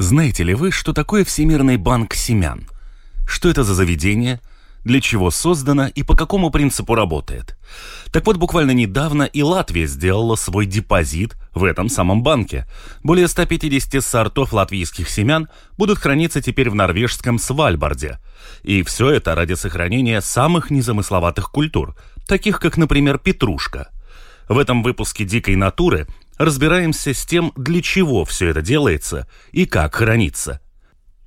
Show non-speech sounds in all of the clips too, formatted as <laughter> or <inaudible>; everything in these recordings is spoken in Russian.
Знаете ли вы, что такое Всемирный банк семян? Что это за заведение? Для чего создано и по какому принципу работает? Так вот, буквально недавно и Латвия сделала свой депозит в этом самом банке. Более 150 сортов латвийских семян будут храниться теперь в норвежском Свальбарде. И все это ради сохранения самых незамысловатых культур, таких как, например, петрушка. В этом выпуске «Дикой натуры» разбираемся с тем, для чего все это делается и как хранится.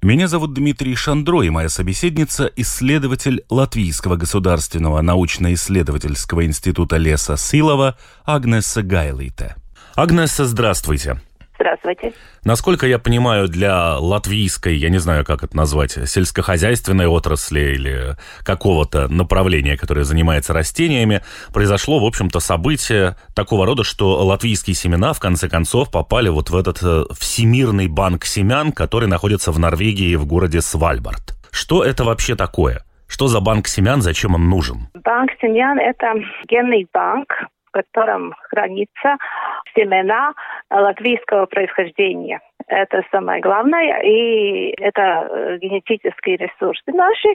Меня зовут Дмитрий Шандро, и моя собеседница – исследователь Латвийского государственного научно-исследовательского института леса Силова Агнеса Гайлите. Агнеса, здравствуйте. Здравствуйте. Насколько я понимаю, для латвийской, я не знаю, как это назвать, сельскохозяйственной отрасли или какого-то направления, которое занимается растениями, произошло, в общем-то, событие такого рода, что латвийские семена, в конце концов, попали вот в этот э, Всемирный банк семян, который находится в Норвегии в городе Свальбард. Что это вообще такое? Что за банк семян, зачем он нужен? Банк семян – это генный банк, котором хранится семена латвийского происхождения. Это самое главное, и это э, генетические ресурсы наши,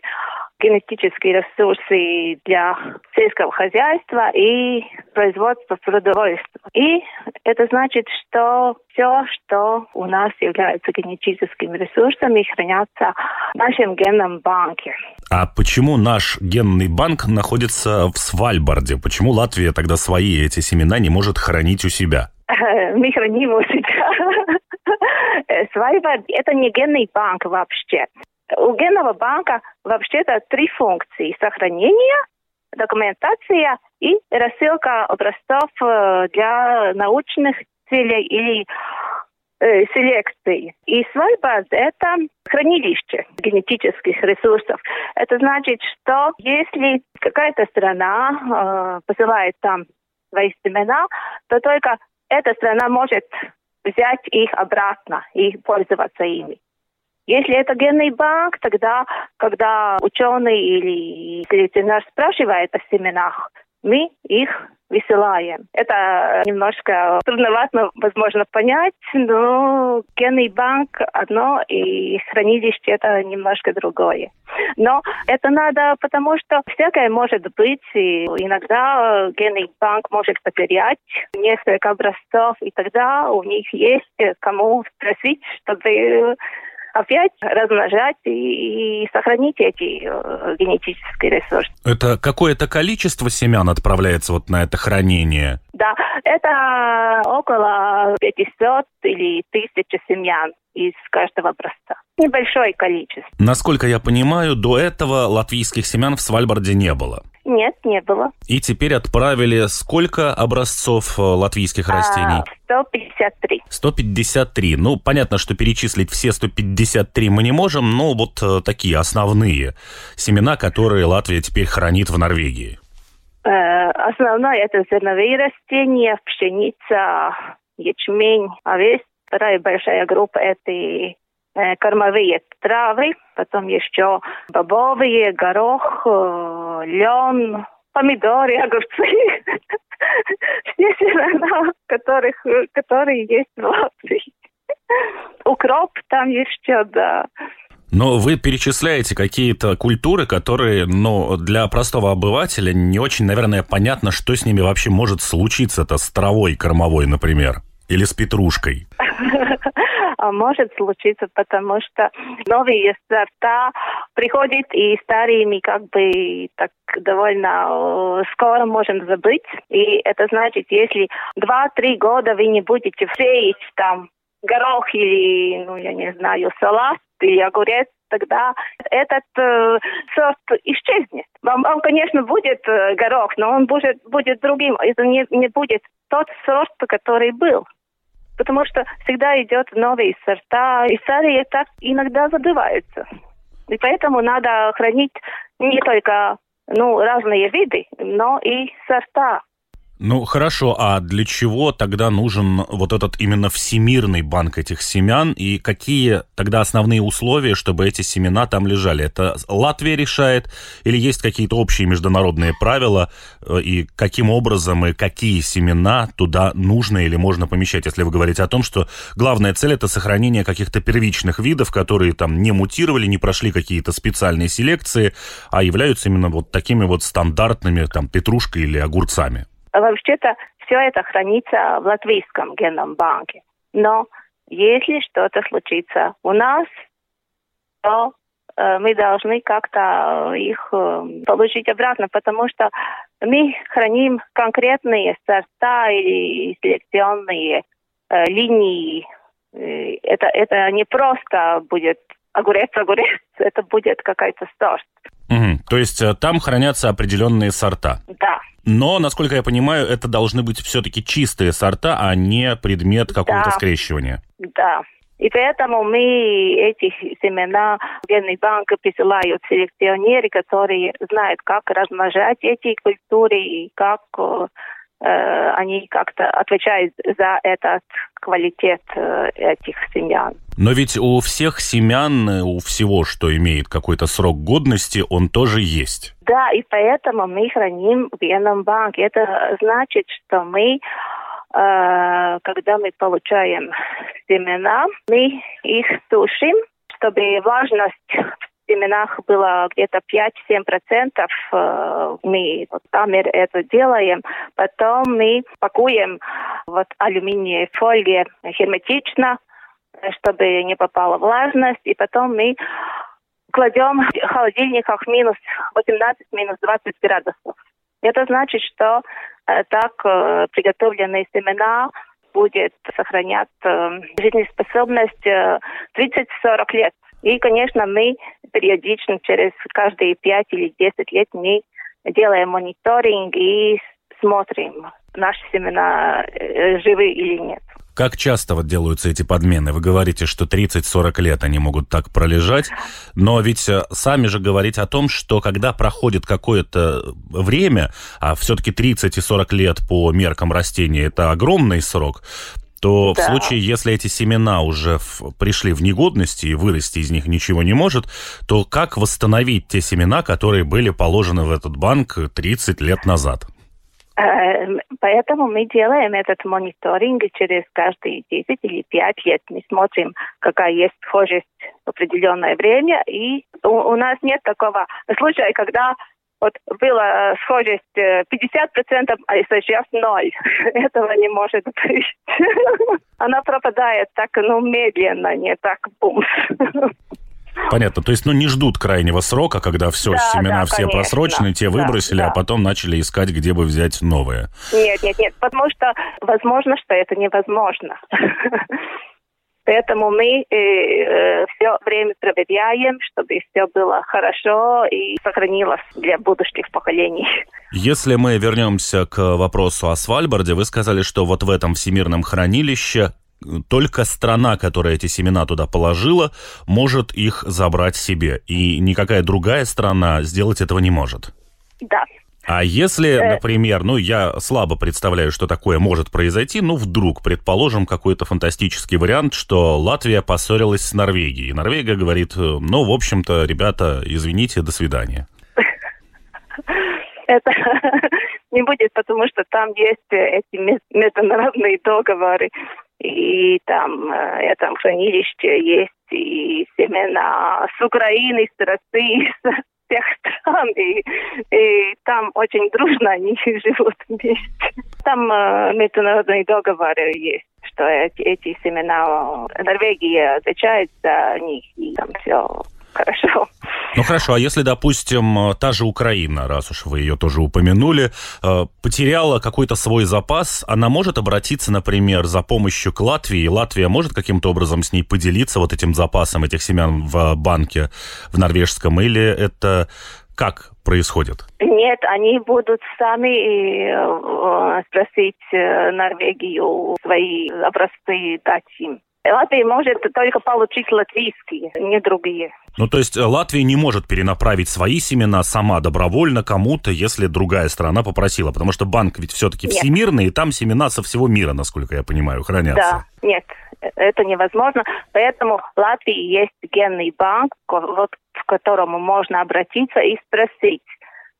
генетические ресурсы для сельского хозяйства и производства продовольствия. И это значит, что все, что у нас является генетическими ресурсами, хранятся в нашем генном банке. А почему наш генный банк находится в Свальбарде? Почему Латвия тогда свои эти семена не может хранить у себя? <laughs> Мы храним у себя. Свальбард – это не генный банк вообще. У генного банка вообще-то три функции. Сохранение, документация и рассылка образцов э, для научных целей или э, селекции. И Свальбард – это хранилище генетических ресурсов. Это значит, что если какая-то страна э, посылает там свои семена, то только эта страна может взять их обратно и пользоваться ими. Если это генный банк, тогда, когда ученый или селекционер спрашивает о семенах, мы их высылаем. Это немножко трудновато, возможно, понять, но генный банк одно и хранилище это немножко другое. Но это надо, потому что всякое может быть, и иногда генный банк может потерять несколько образцов, и тогда у них есть кому спросить, чтобы опять размножать и, и сохранить эти э, генетические ресурсы. Это какое-то количество семян отправляется вот на это хранение? Да, это около 500 или 1000 семян из каждого образца. Небольшое количество. Насколько я понимаю, до этого латвийских семян в Свальбарде не было. Нет, не было. И теперь отправили сколько образцов э, латвийских растений? 153. 153. Ну, понятно, что перечислить все 153 мы не можем, но вот э, такие основные семена, которые Латвия теперь хранит в Норвегии. Э, основное это зерновые растения, пшеница, ячмень, овес. Вторая большая группа это э, кормовые травы, потом еще бобовые, горох, лен, помидоры, огурцы. <laughs> Все семена, которых, которые есть в Латвии. Укроп там еще, да. Но вы перечисляете какие-то культуры, которые, ну, для простого обывателя не очень, наверное, понятно, что с ними вообще может случиться-то с травой кормовой, например, или с петрушкой. <laughs> А может случиться, потому что новые сорта приходят и старыми как бы так довольно э, скоро можем забыть. И это значит, если два-три года вы не будете сеять там горох или, ну, я не знаю, салат или огурец, тогда этот э, сорт исчезнет. Вам, вам, конечно, будет э, горох, но он будет, будет другим. Это не, не будет тот сорт, который был. Потому что всегда идет новые сорта, и старые так иногда забываются. И поэтому надо хранить не только ну, разные виды, но и сорта. Ну хорошо, а для чего тогда нужен вот этот именно всемирный банк этих семян и какие тогда основные условия, чтобы эти семена там лежали? Это Латвия решает или есть какие-то общие международные правила э, и каким образом и какие семена туда нужно или можно помещать, если вы говорите о том, что главная цель это сохранение каких-то первичных видов, которые там не мутировали, не прошли какие-то специальные селекции, а являются именно вот такими вот стандартными там петрушкой или огурцами? Вообще-то все это хранится в латвийском генном банке. Но если что-то случится у нас, то э, мы должны как-то их э, получить обратно, потому что мы храним конкретные сорта или селекционные э, линии. Э, это, это не просто будет огурец-огурец, <laughs> это будет какой-то сорт. Угу. То есть э, там хранятся определенные сорта? Да. Но, насколько я понимаю, это должны быть все-таки чистые сорта, а не предмет какого-то да. скрещивания. Да. И поэтому мы эти семена в генный банк присылают селекционеры, которые знают, как размножать эти культуры и как э, Э, они как-то отвечают за этот квалитет э, этих семян. Но ведь у всех семян, у всего, что имеет какой-то срок годности, он тоже есть. Да, и поэтому мы храним в генном банке. Это значит, что мы э, когда мы получаем семена, мы их сушим, чтобы влажность семенах было где-то 5-7%. Э, мы вот камер это делаем. Потом мы пакуем вот алюминиевой фольге герметично, чтобы не попала влажность. И потом мы кладем в холодильниках минус 18, минус 20 градусов. Это значит, что э, так э, приготовленные семена будет сохранять жизнеспособность 30-40 лет. И, конечно, мы периодично, через каждые 5 или 10 лет, мы делаем мониторинг и смотрим, наши семена э, живы или нет. Как часто вот делаются эти подмены? Вы говорите, что 30-40 лет они могут так пролежать, но ведь э, сами же говорите о том, что когда проходит какое-то время, а все-таки 30 и 40 лет по меркам растения это огромный срок, то да. в случае, если эти семена уже в, пришли в негодность и вырасти из них ничего не может, то как восстановить те семена, которые были положены в этот банк 30 лет назад? Эм, поэтому мы делаем этот мониторинг через каждые 10 или 5 лет. Мы смотрим, какая есть схожесть в определенное время. И у, у нас нет такого случая, когда вот была схожесть 50%, а сейчас ноль. <laughs> Этого не может быть. <laughs> Она пропадает так, ну, медленно, не так бум. Понятно. То есть, ну, не ждут крайнего срока, когда все, да, семена да, все конечно. просроченные, те выбросили, да, а потом начали искать, где бы взять новые. Нет, нет, нет. Потому что возможно, что это невозможно. <laughs> Поэтому мы э, э, все время проверяем, чтобы все было хорошо и сохранилось для будущих поколений. Если мы вернемся к вопросу о Свальбарде, вы сказали, что вот в этом всемирном хранилище только страна, которая эти семена туда положила, может их забрать себе, и никакая другая страна сделать этого не может. Да, а если, э. например, ну, я слабо представляю, что такое может произойти, ну, вдруг, предположим, какой-то фантастический вариант, что Латвия поссорилась с Норвегией. Норвегия говорит, э, ну, в общем-то, ребята, извините, до свидания. <laughs> Это <laughs> не будет, потому что там есть эти международные договоры, и там, э, этом хранилище есть и семена с Украины, с России, <laughs> всех стран, и, и там очень дружно они <laughs> живут вместе. Там э, международные договоры есть, что эти, эти семена Норвегия отвечает за них, и там все хорошо. Ну хорошо, а если, допустим, та же Украина, раз уж вы ее тоже упомянули, э, потеряла какой-то свой запас, она может обратиться, например, за помощью к Латвии, Латвия может каким-то образом с ней поделиться вот этим запасом этих семян в банке в норвежском, или это как происходит? Нет, они будут сами э, спросить э, Норвегию свои образцы дать им. Латвия может только получить латвийские, не другие. Ну, то есть э, Латвия не может перенаправить свои семена сама добровольно кому-то, если другая страна попросила, потому что банк ведь все-таки нет. всемирный, и там семена со всего мира, насколько я понимаю, хранятся. Да, нет, это невозможно. Поэтому в Латвии есть генный банк, вот, к которому можно обратиться и спросить.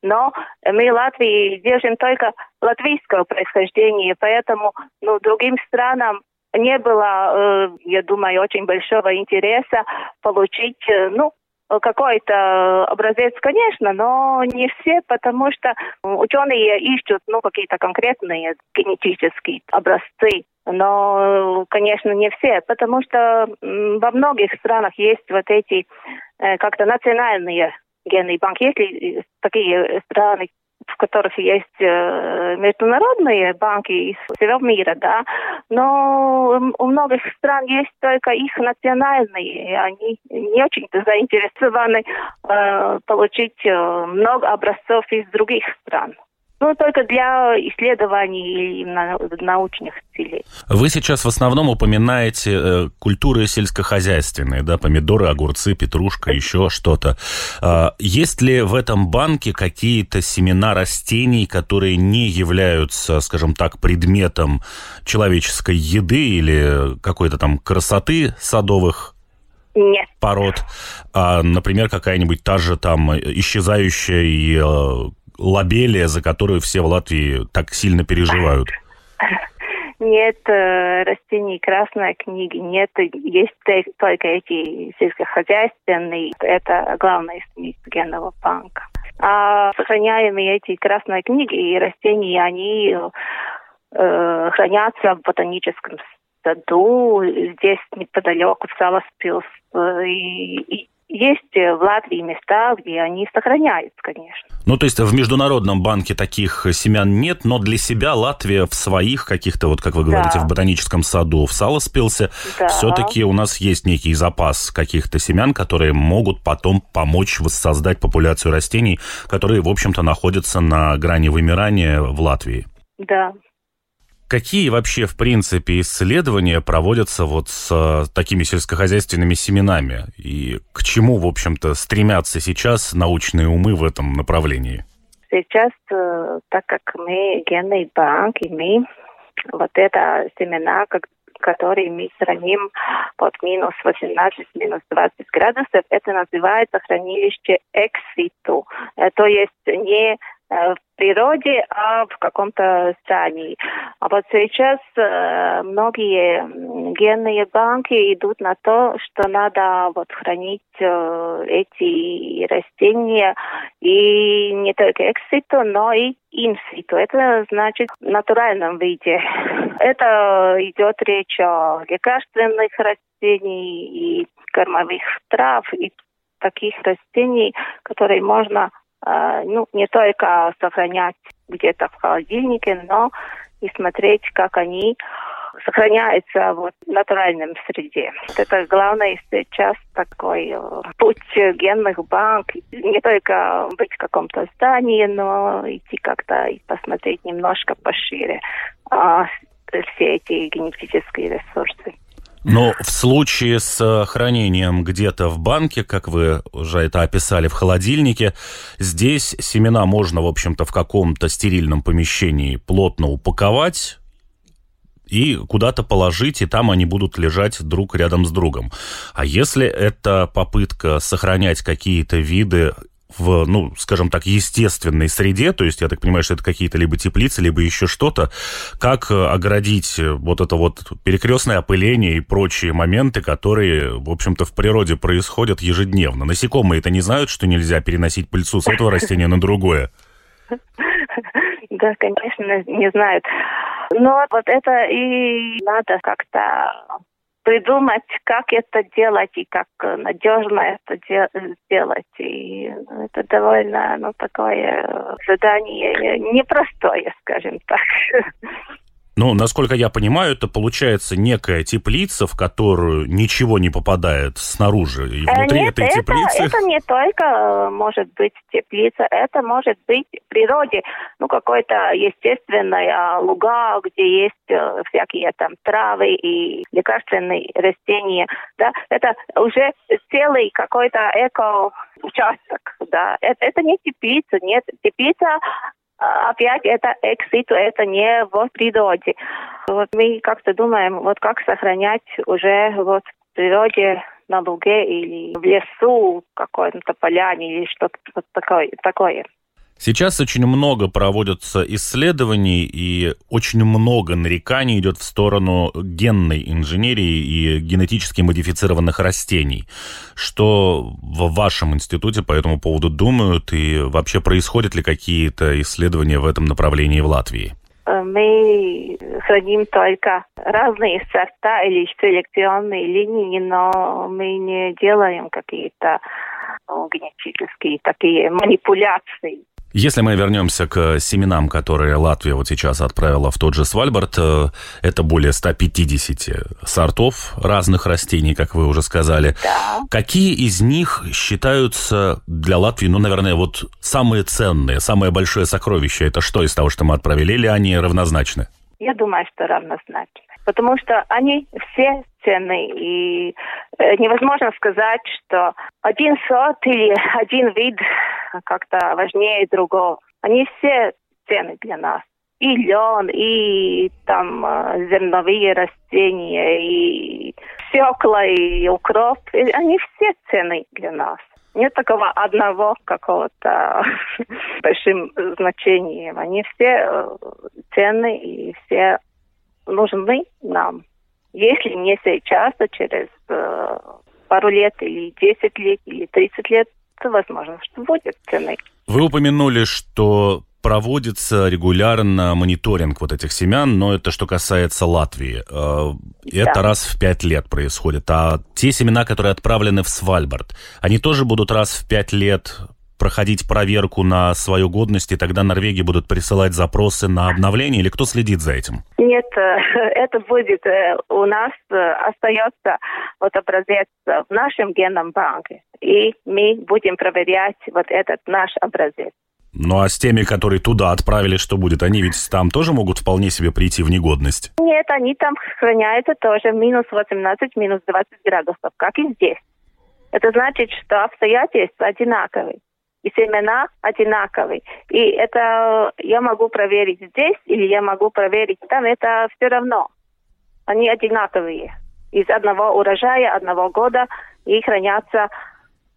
Но мы Латвии держим только латвийского происхождения, поэтому ну, другим странам не было, э, я думаю, очень большого интереса получить, э, ну, какой-то образец, конечно, но не все, потому что ученые ищут, ну, какие-то конкретные генетические образцы. Но, конечно, не все, потому что во многих странах есть вот эти э, как-то национальные генные банки. Если такие страны, в которых есть э, международные банки из всего мира, да, но у многих стран есть только их национальные, и они не очень заинтересованы э, получить э, много образцов из других стран. Ну, только для исследований и научных целей. Вы сейчас в основном упоминаете э, культуры сельскохозяйственные, да, помидоры, огурцы, петрушка, еще что-то. Э, есть ли в этом банке какие-то семена растений, которые не являются, скажем так, предметом человеческой еды или какой-то там красоты садовых нет. пород, а, например, какая-нибудь та же там исчезающая и э, лобелия, за которую все в Латвии так сильно переживают? Нет э, растений красной книги, нет, есть только эти сельскохозяйственные, это главная смесь генного банка. А сохраняемые эти красные книги и растения, они э, хранятся в ботаническом саду, здесь неподалеку в Саласпилс, э, и, и есть э, в Латвии места, где они сохраняются, конечно. Ну, то есть в Международном банке таких семян нет, но для себя Латвия в своих каких-то, вот как вы говорите, да. в ботаническом саду в Саласпилсе, да. все-таки у нас есть некий запас каких-то семян, которые могут потом помочь воссоздать популяцию растений, которые, в общем-то, находятся на грани вымирания в Латвии. Да, Какие вообще, в принципе, исследования проводятся вот с э, такими сельскохозяйственными семенами? И к чему, в общем-то, стремятся сейчас научные умы в этом направлении? Сейчас, э, так как мы генный банк, и мы вот это семена, как, которые мы храним под минус 18, минус 20 градусов, это называется хранилище экситу. Э, то есть не в природе, а в каком-то здании. А вот сейчас э, многие генные банки идут на то, что надо вот хранить э, эти растения и не только экситу, но и инситу. Это значит в натуральном виде. <laughs> Это идет речь о лекарственных растениях и кормовых трав и таких растений, которые можно ну, не только сохранять где-то в холодильнике, но и смотреть, как они сохраняются вот, в натуральном среде. Это главное сейчас такой э, путь генных банк. Не только быть в каком-то здании, но идти как-то и посмотреть немножко пошире а, все эти генетические ресурсы. Но в случае с хранением где-то в банке, как вы уже это описали, в холодильнике, здесь семена можно, в общем-то, в каком-то стерильном помещении плотно упаковать, и куда-то положить, и там они будут лежать друг рядом с другом. А если это попытка сохранять какие-то виды в, ну, скажем так, естественной среде, то есть я так понимаю, что это какие-то либо теплицы, либо еще что-то, как э, оградить э, вот это вот перекрестное опыление и прочие моменты, которые, в общем-то, в природе происходят ежедневно. Насекомые это не знают, что нельзя переносить пыльцу с этого растения на другое? Да, конечно, не знают. Но вот это и надо как-то придумать, как это делать и как надежно это сделать. И это довольно ну, такое задание непростое, скажем так. <laughs> Ну, насколько я понимаю, это получается некая теплица, в которую ничего не попадает снаружи. И внутри Нет, этой это, теплицы... это не только э, может быть теплица, это может быть в природе, ну, какой-то естественный а, луга, где есть э, всякие там травы и лекарственные растения, да, это уже целый какой-то эко-участок, да, это, это не теплица, нет, теплица опять это экситу, это не в природе. Вот мы как-то думаем, вот как сохранять уже вот в природе на луге или в лесу, какой-то поляне или что-то такое. такое. Сейчас очень много проводятся исследований и очень много нареканий идет в сторону генной инженерии и генетически модифицированных растений. Что в вашем институте по этому поводу думают и вообще происходят ли какие-то исследования в этом направлении в Латвии? Э, мы храним только разные сорта или селекционные линии, но мы не делаем какие-то ну, генетические такие манипуляции. Если мы вернемся к семенам, которые Латвия вот сейчас отправила в тот же Свальбард, э, это более 150 сортов разных растений, как вы уже сказали. Да. Какие из них считаются для Латвии, ну, наверное, вот самые ценные, самое большое сокровище? Это что из того, что мы отправили, или они равнозначны? Я думаю, что равнозначно. Потому что они все ценны. И э, невозможно сказать, что один сорт или один вид как-то важнее другого. Они все ценны для нас. И лен, и там э, зерновые растения, и свекла, и укроп. И они все ценны для нас. Нет такого одного какого-то <laughs> большим значением. Они все э, ценны и все нужны нам. Если не сейчас, то через э, пару лет или 10 лет или 30 лет, то возможно, что будет цены. Вы упомянули, что проводится регулярно мониторинг вот этих семян, но это что касается Латвии. Э, это да. раз в пять лет происходит. А те семена, которые отправлены в Свальбард, они тоже будут раз в пять лет проходить проверку на свою годность, и тогда Норвегии будут присылать запросы на обновление, или кто следит за этим? Нет, э, <laughs> это будет э, у нас остается вот образец в нашем генном банке, и мы будем проверять вот этот наш образец. Ну а с теми, которые туда отправили, что будет? Они ведь там тоже могут вполне себе прийти в негодность? Нет, они там храняются тоже минус 18, минус 20 градусов, как и здесь. Это значит, что обстоятельства одинаковые и семена одинаковые. И это я могу проверить здесь или я могу проверить там, это все равно. Они одинаковые. Из одного урожая, одного года и хранятся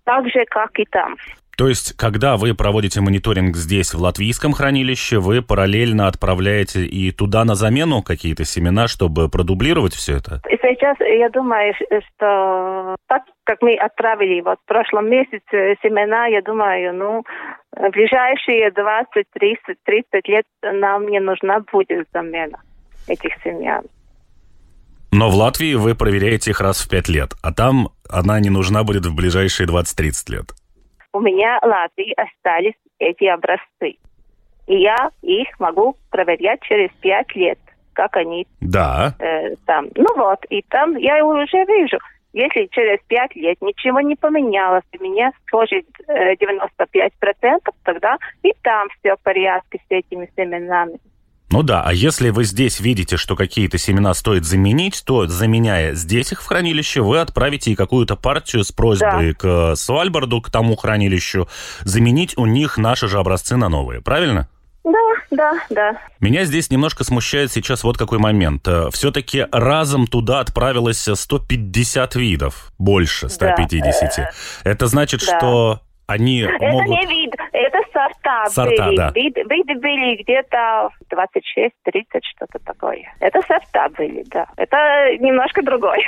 так же, как и там. То есть, когда вы проводите мониторинг здесь, в латвийском хранилище, вы параллельно отправляете и туда на замену какие-то семена, чтобы продублировать все это? Сейчас я думаю, что так как мы отправили вот в прошлом месяце семена, я думаю, ну, в ближайшие 20, 30, 30 лет нам не нужна будет замена этих семян. Но в Латвии вы проверяете их раз в пять лет, а там она не нужна будет в ближайшие 20-30 лет у меня Латвии остались эти образцы. И я их могу проверять через пять лет, как они да. э, там. Ну вот, и там я уже вижу, если через пять лет ничего не поменялось, у меня э, 95%, тогда и там все в порядке с этими семенами. Ну да, а если вы здесь видите, что какие-то семена стоит заменить, то, заменяя здесь их в хранилище, вы отправите и какую-то партию с просьбой да. к Свальбарду, к тому хранилищу, заменить у них наши же образцы на новые, правильно? Да, да, да. Меня здесь немножко смущает сейчас вот какой момент. Э, Все-таки разом туда отправилось 150 видов, больше 150. Да. Это значит, да. что они это могут... не вид, сорта, сорта были. Да. Вид, виды были где-то 26-30, что-то такое. Это сорта были, да. Это немножко другой.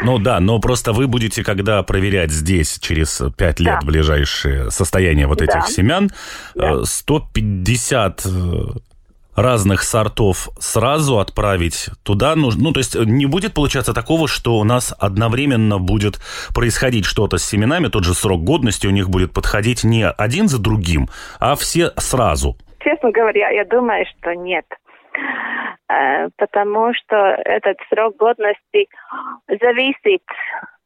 Ну да, но просто вы будете, когда проверять здесь через 5 лет да. ближайшее состояние вот этих да. семян, да. 150 разных сортов сразу отправить туда нужно. Ну, то есть не будет получаться такого, что у нас одновременно будет происходить что-то с семенами, тот же срок годности у них будет подходить не один за другим, а все сразу. Честно говоря, я думаю, что нет. э, потому что этот срок годности зависит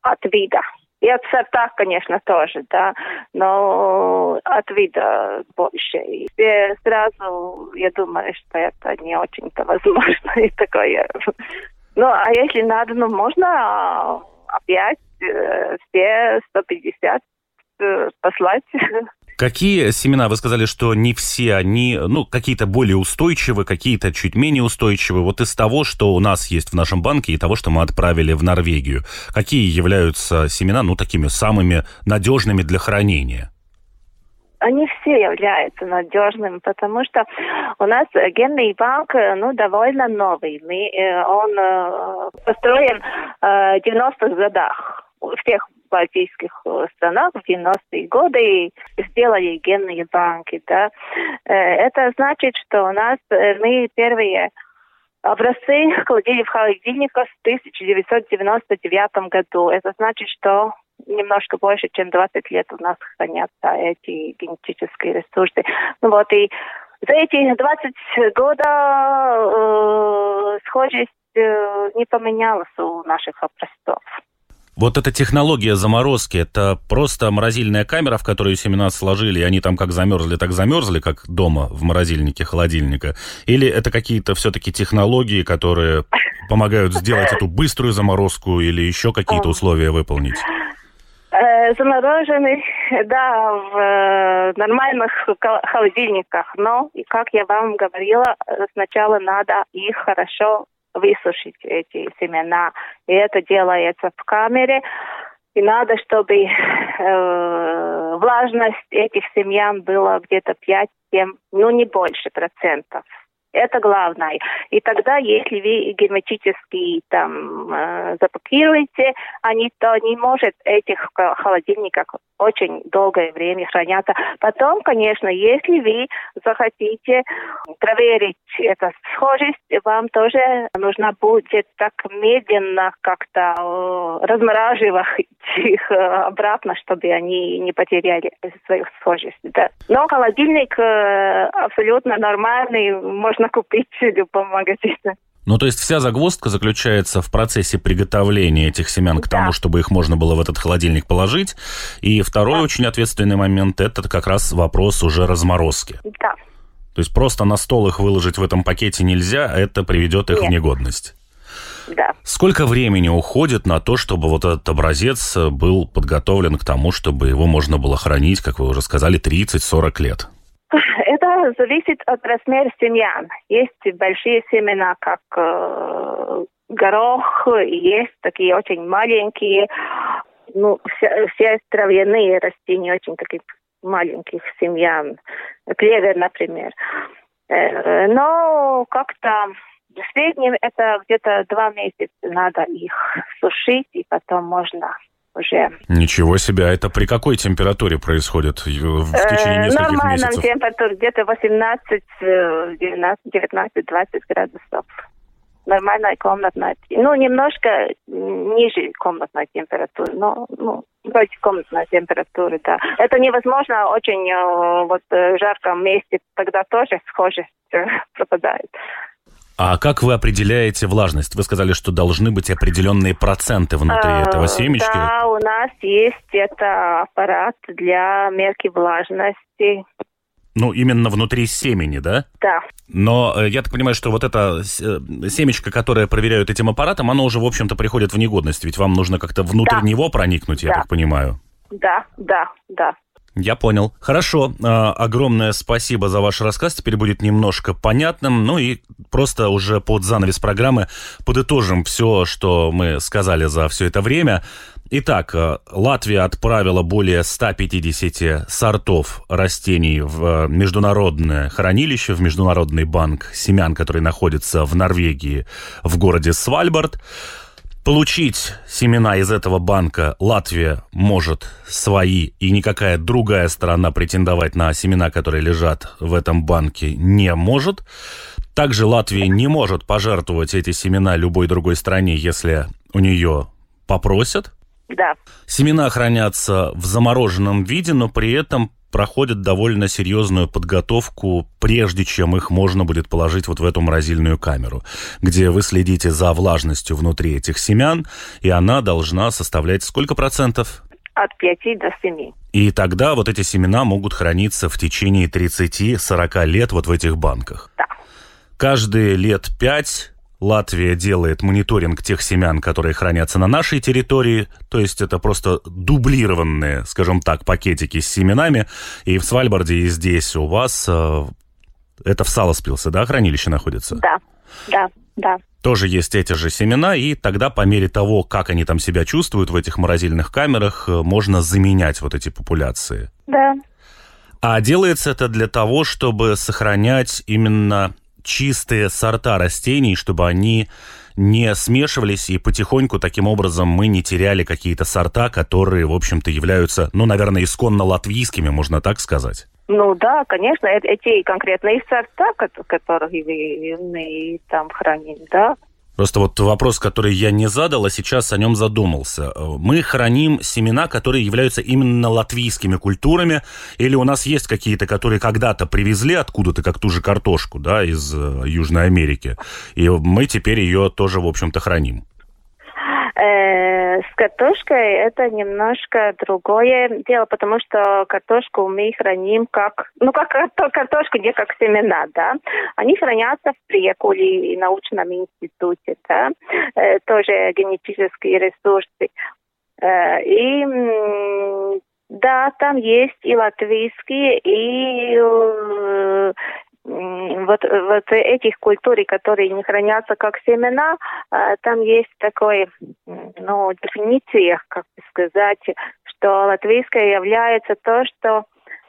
от вида. И от сорта, конечно, тоже, да, но от вида больше. И сразу, я думаю, что это не очень-то возможно. <laughs> И такое. Ну, а если надо, ну, можно опять э, все 150 э, послать. <laughs> Какие семена, вы сказали, что не все они, ну, какие-то более устойчивы, какие-то чуть менее устойчивы. Вот из того, что у нас есть в нашем банке и того, что мы отправили в Норвегию, какие являются семена, ну, такими самыми надежными для хранения? они все являются надежными, потому что у нас генный банк ну, довольно новый. Мы, э, он э, построен в 90-х годах в тех балтийских э, странах в 90-е годы сделали генные банки. Да. Это значит, что у нас мы первые образцы кладили в холодильниках в 1999 году. Это значит, что немножко больше, чем 20 лет у нас хранятся эти генетические ресурсы. Ну вот и за эти 20 года э, схожесть э, не поменялась у наших образцов. Вот эта технология заморозки, это просто морозильная камера, в которую семена сложили, и они там как замерзли, так замерзли, как дома в морозильнике холодильника? Или это какие-то все-таки технологии, которые помогают сделать эту быструю заморозку или еще какие-то условия выполнить? Э, заморожены, да, в э, нормальных холодильниках. Но, как я вам говорила, сначала надо их хорошо высушить, эти семена. И это делается в камере. И надо, чтобы э, влажность этих семян была где-то 5-7, ну не больше процентов. Это главное. И тогда, если вы герметически там э, запакируете, они то не может этих холодильниках очень долгое время хранятся. Потом, конечно, если вы захотите проверить эту схожесть, вам тоже нужно будет так медленно как-то э, размораживать их э, обратно, чтобы они не потеряли свою схожесть. Да. Но холодильник э, абсолютно нормальный, можно купить в любом магазине. Ну, то есть вся загвоздка заключается в процессе приготовления этих семян к тому, чтобы их можно было в этот холодильник положить. И второй да. очень ответственный момент – это как раз вопрос уже разморозки. Да. То есть просто на стол их выложить в этом пакете нельзя, а это приведет их Нет. в негодность. Да. Сколько времени уходит на то, чтобы вот этот образец был подготовлен к тому, чтобы его можно было хранить, как вы уже сказали, 30-40 лет? <laughs> Это зависит от размера семян. Есть большие семена, как э, горох, есть такие очень маленькие. Ну, все, все травяные растения очень таких маленьких семян. Клевер, например. Э, но как-то в среднем это где-то два месяца надо их сушить, и потом можно уже. Ничего себе, а это при какой температуре происходит в течение э, нескольких Нормальном месяцев? Нормальном температуре где-то 18, 19, 20 градусов. Нормальная комнатная, ну, немножко ниже комнатной температуры, но, ну, вроде комнатной температуры, да. Это невозможно очень э, вот в жарком месте, тогда тоже схожесть пропадает. А как вы определяете влажность? Вы сказали, что должны быть определенные проценты внутри а, этого семечки. Да, у нас есть это аппарат для мерки влажности. Ну, именно внутри семени, да? Да. Но э, я так понимаю, что вот эта э, семечко, которое проверяют этим аппаратом, оно уже, в общем-то, приходит в негодность. Ведь вам нужно как-то внутрь да. него проникнуть, я так понимаю. Да, да, да. Я понял. Хорошо. А, огромное спасибо за ваш рассказ. Теперь будет немножко понятным. Ну и просто уже под занавес программы подытожим все, что мы сказали за все это время. Итак, а, Латвия отправила более 150 сортов растений в а, международное хранилище, в Международный банк семян, который находится в Норвегии, в городе Свальбард. Получить семена из этого банка Латвия может свои, и никакая другая страна претендовать на семена, которые лежат в этом банке, не может. Также Латвия не может пожертвовать эти семена любой другой стране, если у нее попросят. Да. Семена хранятся в замороженном виде, но при этом проходят довольно серьезную подготовку, прежде чем их можно будет положить вот в эту морозильную камеру, где вы следите за влажностью внутри этих семян, и она должна составлять сколько процентов? От 5 до 7. И тогда вот эти семена могут храниться в течение 30-40 лет вот в этих банках. Да. Каждые лет 5 Латвия делает мониторинг тех семян, которые хранятся на нашей территории, то есть это просто дублированные, скажем так, пакетики с семенами, и в Свальбарде и здесь у вас э, это в Саласпилсе, да, хранилище находится? Да, да, да. Тоже есть эти же семена, и тогда по мере того, как они там себя чувствуют в этих морозильных камерах, э, можно заменять вот эти популяции. Да. А делается это для того, чтобы сохранять именно чистые сорта растений, чтобы они не смешивались, и потихоньку таким образом мы не теряли какие-то сорта, которые, в общем-то, являются, ну, наверное, исконно латвийскими, можно так сказать. Ну да, конечно, эти конкретные сорта, которые вы там храним, да, Просто вот вопрос, который я не задал, а сейчас о нем задумался. Мы храним семена, которые являются именно латвийскими культурами, или у нас есть какие-то, которые когда-то привезли откуда-то, как ту же картошку, да, из э, Южной Америки, и мы теперь ее тоже, в общем-то, храним? Э, с картошкой это немножко другое дело, потому что картошку мы храним как, ну как картошку, не как семена, да. Они хранятся в Прикуле научном институте, да, э, тоже генетические ресурсы. Э, и да, там есть и латвийские, и вот, вот этих культур, которые не хранятся как семена, а, там есть такой, ну, дефиниция, как сказать, что латвийское является то, что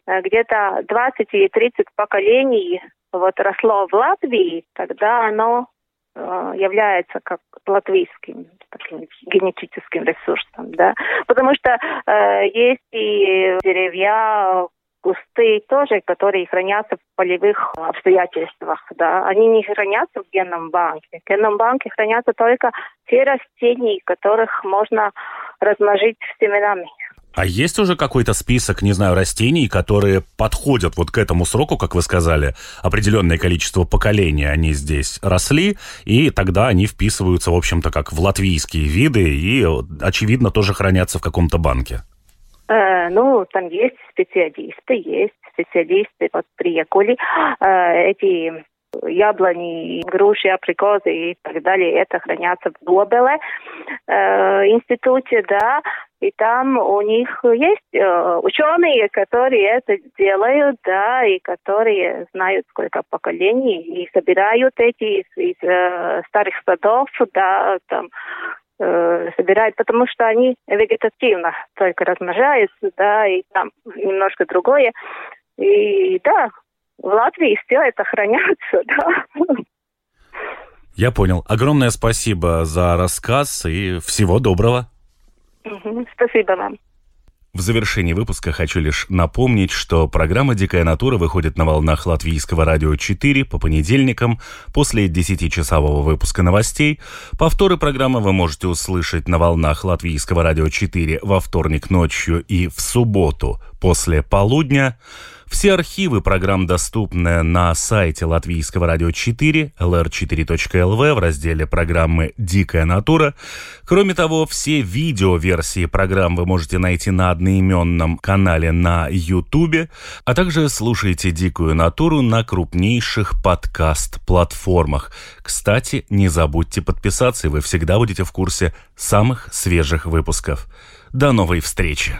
э, где-то 20 или 30 поколений вот росло в Латвии, тогда оно э, является как латвийским таким генетическим ресурсом, да, потому что э, есть и деревья, кусты тоже, которые хранятся в полевых обстоятельствах, да, они не хранятся в генном банке. В генном банке хранятся только те растения, которых можно размножить семенами. А есть уже какой-то список, не знаю, растений, которые подходят вот к этому сроку, как вы сказали, определенное количество поколений они здесь росли, и тогда они вписываются, в общем-то, как в латвийские виды и, очевидно, тоже хранятся в каком-то банке? Э, ну, там есть специалисты, есть специалисты вот приехали. Э, эти яблони, груши, априкосы и так далее, это хранятся в Добеле э, институте, да, и там у них есть э, ученые, которые это делают, да, и которые знают, сколько поколений, и собирают эти из, из э, старых садов, да, там Э, собирают, потому что они вегетативно только размножаются, да, и там немножко другое. И да, в Латвии все это хранятся, <laughs> да. Я понял. Огромное спасибо за рассказ и всего доброго. Спасибо вам. В завершении выпуска хочу лишь напомнить, что программа «Дикая натура» выходит на волнах Латвийского радио 4 по понедельникам после 10-часового выпуска новостей. Повторы программы вы можете услышать на волнах Латвийского радио 4 во вторник ночью и в субботу после полудня. Все архивы программ доступны на сайте Латвийского радио 4, lr4.lv в разделе программы «Дикая натура». Кроме того, все видеоверсии программ вы можете найти на одноименном канале на YouTube, а также слушайте «Дикую натуру» на крупнейших подкаст-платформах. Кстати, не забудьте подписаться, и вы всегда будете в курсе самых свежих выпусков. До новой встречи!